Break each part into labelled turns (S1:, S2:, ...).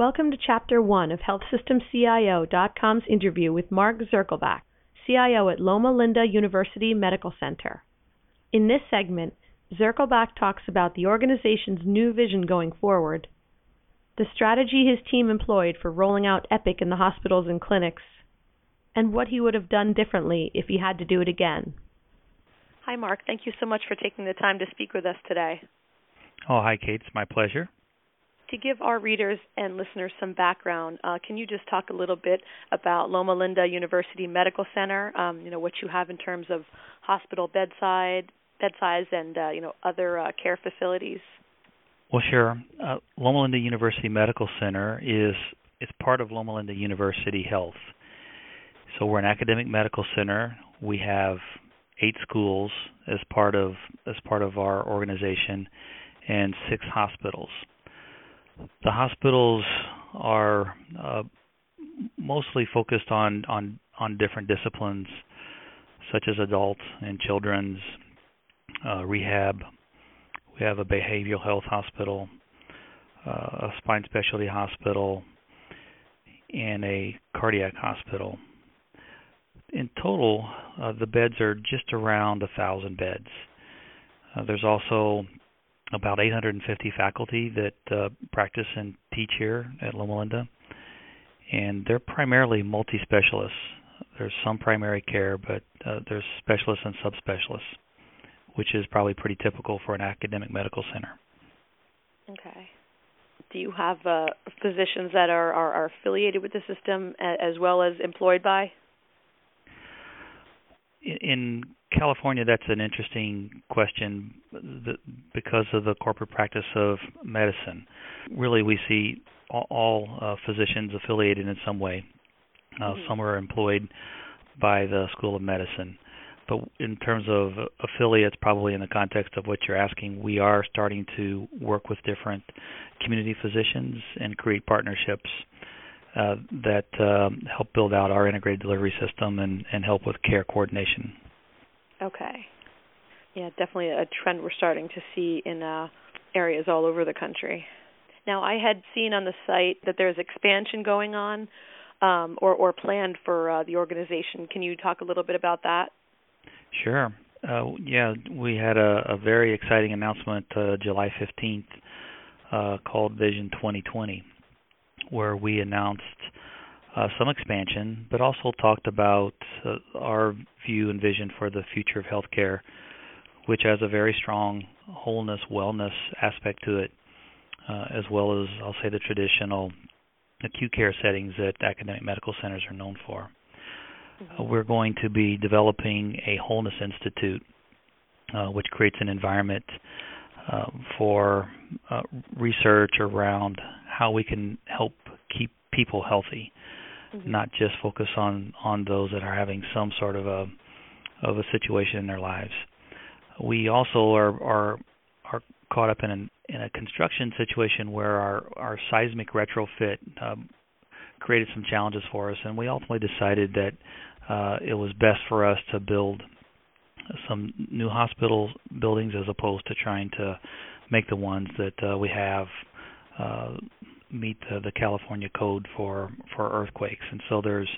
S1: Welcome to Chapter 1 of HealthSystemCIO.com's interview with Mark Zirkelbach, CIO at Loma Linda University Medical Center. In this segment, Zirkelbach talks about the organization's new vision going forward, the strategy his team employed for rolling out Epic in the hospitals and clinics, and what he would have done differently if he had to do it again. Hi, Mark. Thank you so much for taking the time to speak with us today.
S2: Oh, hi, Kate. It's my pleasure.
S1: To give our readers and listeners some background, uh, can you just talk a little bit about Loma Linda University Medical Center? Um, you know what you have in terms of hospital bedside, bedsides, and uh, you know other uh, care facilities.
S2: Well, sure. Uh, Loma Linda University Medical Center is is part of Loma Linda University Health. So we're an academic medical center. We have eight schools as part of as part of our organization, and six hospitals. The hospitals are uh, mostly focused on on on different disciplines, such as adult and children's uh, rehab. We have a behavioral health hospital, uh, a spine specialty hospital, and a cardiac hospital. In total, uh, the beds are just around a thousand beds. Uh, there's also about 850 faculty that uh, practice and teach here at Loma Linda, and they're primarily multi-specialists. There's some primary care, but uh, there's specialists and subspecialists, which is probably pretty typical for an academic medical center.
S1: Okay. Do you have uh, physicians that are, are, are affiliated with the system as well as employed by?
S2: in California, that's an interesting question because of the corporate practice of medicine. Really, we see all, uh, physicians affiliated in some way. Uh, mm-hmm. Some are employed by the School of Medicine. But in terms of affiliates, probably in the context of what you're asking, we are starting to work with different community physicians and create partnerships uh, that um, help build out our integrated delivery system and, and help with care coordination.
S1: Okay. Yeah, definitely a trend we're starting to see in uh, areas all over the country. Now, I had seen on the site that there's expansion going on um, or, or planned for uh, the organization. Can you talk a little bit about that?
S2: Sure. Uh, yeah, we had a, a very exciting announcement uh, July 15th uh, called Vision 2020 where we announced uh, some expansion, but also talked about uh, our view and vision for the future of healthcare, which has a very strong wholeness, wellness aspect to it, uh, as well as I'll say the traditional acute care settings that academic medical centers are known for. Mm-hmm. Uh, we're going to be developing a wholeness institute, uh, which creates an environment uh, for research around how we can help people healthy, mm-hmm. not just focus on on those that are having some sort of a of a situation in their lives. We also are are are caught up in an in a construction situation where our our seismic retrofit um, created some challenges for us, and we ultimately decided that uh, it was best for us to build some new hospital buildings as opposed to trying to make the ones that uh, we have uh, meet the, the California code for for earthquakes. And so there's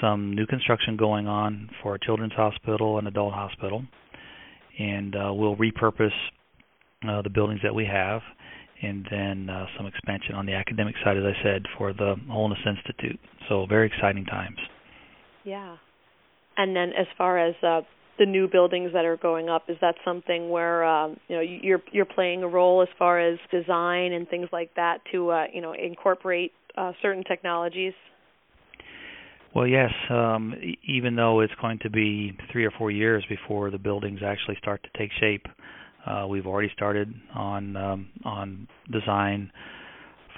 S2: some new construction going on for a children's hospital and adult hospital, and uh, we'll repurpose uh, the buildings that we have, and then uh, some expansion on the academic side, as I said, for the Wholeness Institute. So very exciting times.
S1: Yeah. And then as far as uh, the new buildings that are going up is that something where um, you know you're you're playing a role as far as design and things like that to uh, you know incorporate uh, certain technologies?
S2: Well yes um, even though it's going to be 3 or 4 years before the buildings actually start to take shape uh, we've already started on um, on design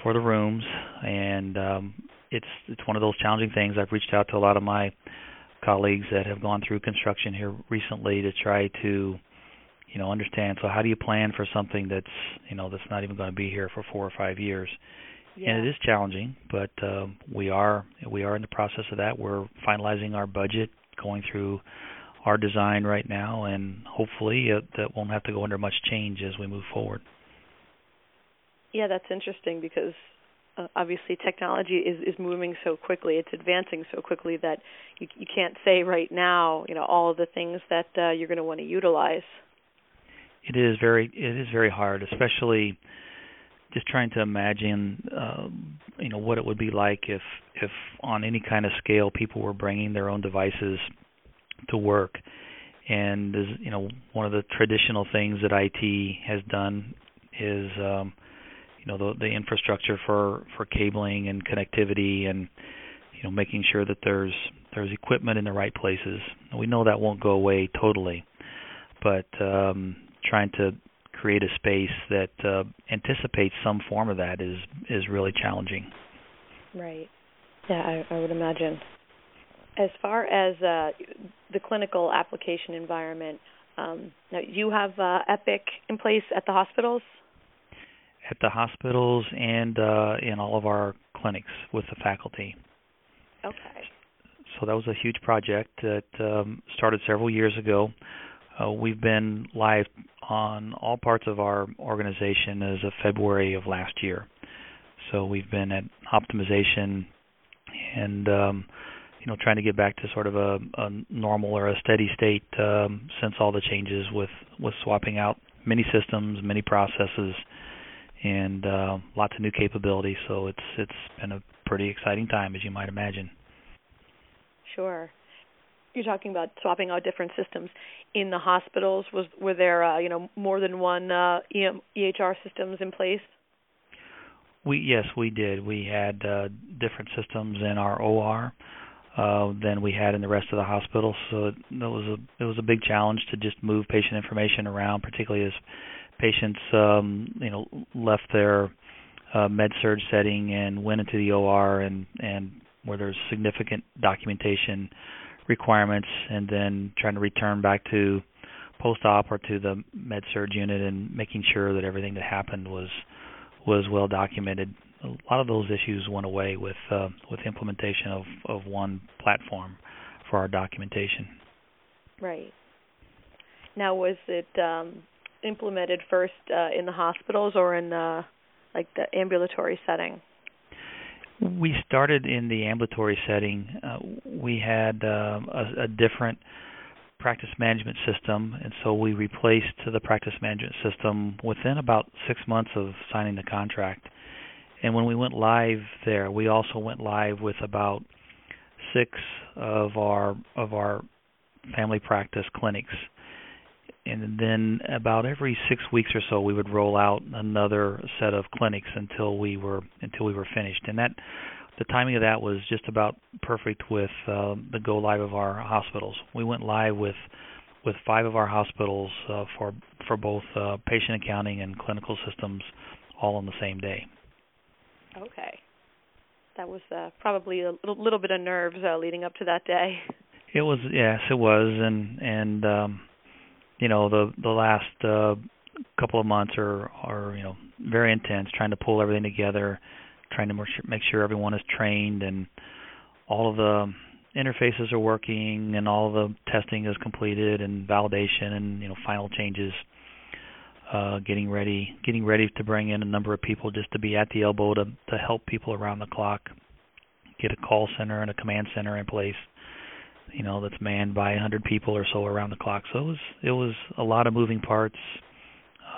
S2: for the rooms. And um, it's it's one of those challenging things. I've reached out to a lot of my colleagues that have gone through construction here recently to try to you know understand so how do you plan for something that's you know that's not even going to be here for four or five years?
S1: Yeah.
S2: and it is challenging but uh, we are we are in the process of that. We're finalizing our budget going through our design right now and hopefully uh, that won't have to go under much change as we move forward.
S1: Yeah that's interesting because uh, obviously technology is is moving so quickly it's advancing so quickly that you you can't say right now you know all of the things that uh, you're going to want to utilize.
S2: It is very it is very hard especially just trying to imagine uh, you know what it would be like if if on any kind of scale people were bringing their own devices to work. And you know one of the traditional things that IT has done is um, you know the, the infrastructure for for cabling and connectivity and you know making sure that there's there's equipment in the right places. We know that won't go away totally, but um, trying to create a space that uh, anticipates some form of that is is really challenging.
S1: Right. Yeah, I, I would imagine. As far as uh, the clinical application environment, um, now you have uh, Epic in place at the hospitals
S2: at the hospitals and uh, in all of our clinics with the faculty.
S1: Okay.
S2: So that was a huge project that um, started several years ago. Uh, we've been live on all parts of our organization as of February of last year. So we've been at optimization and um, you know trying to get back to sort of a, a normal or a steady state um, since all the changes with with swapping out many systems, many processes, and uh, lots of new capabilities. So it's it's been a pretty exciting time, as you might imagine.
S1: Sure. You're talking about swapping out different systems in the hospitals. Was were there uh, you know more than one uh, EM, EHR systems in place?
S2: We yes we did. We had uh, different systems in our OR uh, than we had in the rest of the hospital. So it, it was a it was a big challenge to just move patient information around, particularly as patients um, you know left their uh, med surg setting and went into the OR and and where there's significant documentation requirements and then trying to return back to post op or to the med surg unit and making sure that everything that happened was was well documented. A lot of those issues went away with uh, with implementation of of one platform for our documentation.
S1: Right. Now, was it um, implemented first uh, in the hospitals or in the like the ambulatory setting?
S2: We started in the ambulatory setting. Uh, we had uh, a, a different practice management system, and so we replaced the practice management system within about six months of signing the contract. And when we went live there, we also went live with about six of our of our family practice clinics and then about every six weeks or so we would roll out another set of clinics until we were until we were finished. And that the timing of that was just about perfect with uh, the go live of our hospitals. We went live with with five of our hospitals uh, for for both uh, patient accounting and clinical systems all on the same day.
S1: Okay. That was uh, probably a little, little bit of nerves uh, leading up to that day.
S2: It was yes it was. And and um you know the the last uh, couple of months are are you know very intense, trying to pull everything together, trying to make sure everyone is trained and all of the interfaces are working and all the testing is completed and validation and you know final changes uh, getting ready getting ready to bring in a number of people just to be at the elbow to to help people around the clock get a call center and a command center in place you know that's manned by 100 people or so around the clock. So it was it was a lot of moving parts.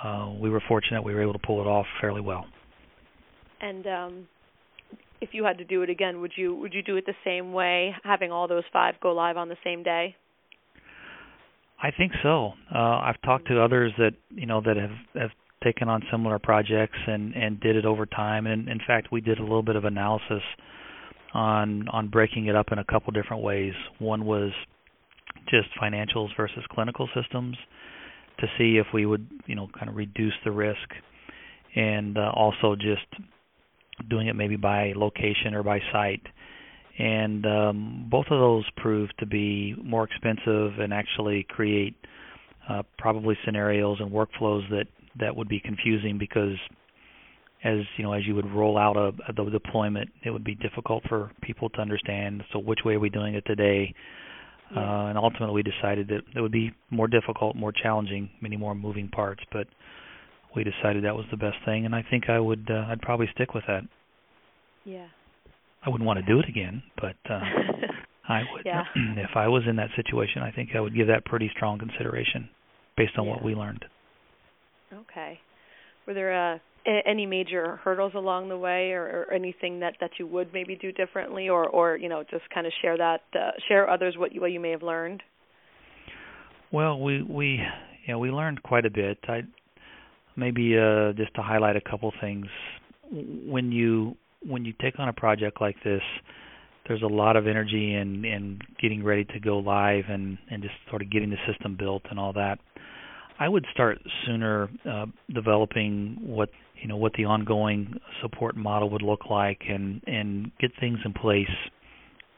S2: Uh, we were fortunate we were able to pull it off fairly well.
S1: And um, if you had to do it again, would you would you do it the same way, having all those five go live on the same day?
S2: I think so. Uh, I've talked to others that you know that have have taken on similar projects and and did it over time. And in fact, we did a little bit of analysis on on breaking it up in a couple different ways. One was just financials versus clinical systems to see if we would, you know, kind of reduce the risk and uh, also just doing it maybe by location or by site. And um, both of those proved to be more expensive and actually create uh, probably scenarios and workflows that that would be confusing because as you know, as you would roll out a, a the deployment, it would be difficult for people to understand. So, which way are we doing it today? Uh, and ultimately, we decided that it would be more difficult, more challenging, many more moving parts. But we decided that was the best thing, and I think I would, uh, I'd probably stick with that.
S1: Yeah.
S2: I wouldn't want to do it again, but uh, I would.
S1: yeah.
S2: if I was in that situation, I think I would give that pretty strong consideration based on
S1: yeah.
S2: what we learned.
S1: Okay. Were there uh, any major hurdles along the way, or, or, anything that that you would maybe do differently, or or you know just kind of share that uh, share others what you what you may have learned?
S2: Well, we we you know we learned quite a bit. I maybe uh, just to highlight a couple things. When you when you take on a project like this, there's a lot of energy in in getting ready to go live and and just sort of getting the system built and all that. I would start sooner uh, developing what you know what the ongoing support model would look like and and get things in place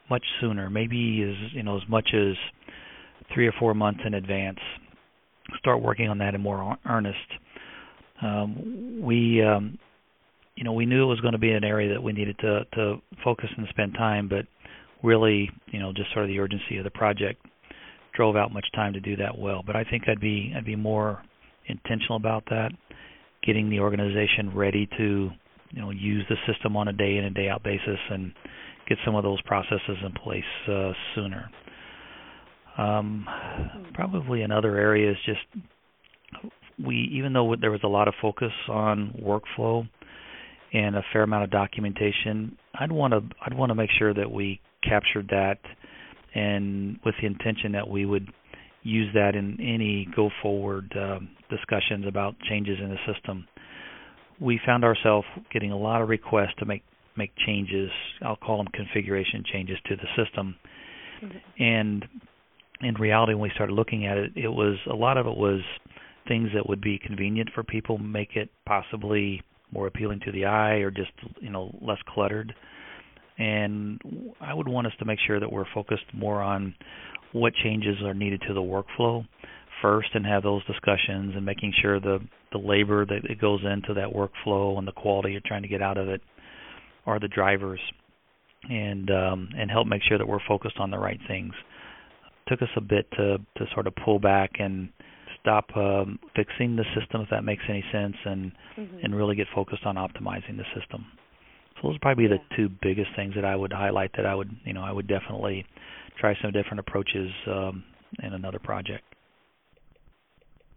S2: much sooner. Maybe as you know as much as three or four months in advance. Start working on that in more earnest. Um, we um, you know we knew it was going to be an area that we needed to to focus and spend time, but really you know just sort of the urgency of the project drove out much time to do that well. But I think I'd be I'd be more intentional about that, getting the organization ready to you know use the system on a day in and day out basis and get some of those processes in place uh, sooner. Um, probably another area is just we even though there was a lot of focus on workflow and a fair amount of documentation, I'd want to I'd want to make sure that we captured that and with the intention that we would use that in any go forward uh, discussions about changes in the system. We found ourselves getting a lot of requests to make make changes. I'll call them configuration changes to the system. Mm-hmm. And in reality, when we started looking at it, it was a lot of it was things that would be convenient for people, make it possibly more appealing to the eye, or just you know less cluttered and I would want us to make sure that we're focused more on what changes are needed to the workflow first and have those discussions and making sure the the labor that it goes into that workflow and the quality you're trying to get out of it are the drivers and um, and help make sure that we're focused on the right things. It took us a bit to to sort of pull back and stop um, fixing the system if that makes any sense and mm-hmm. and really get focused on optimizing the system. So those would probably be the two biggest things that I would highlight that I would, you know, I would definitely try some different approaches um, in another project.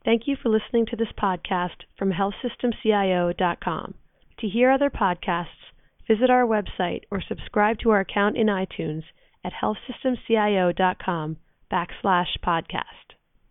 S1: Thank you for listening to this podcast from healthsystemcio.com. To hear other podcasts, visit our website or subscribe to our account in iTunes at healthsystemcio.com backslash podcast.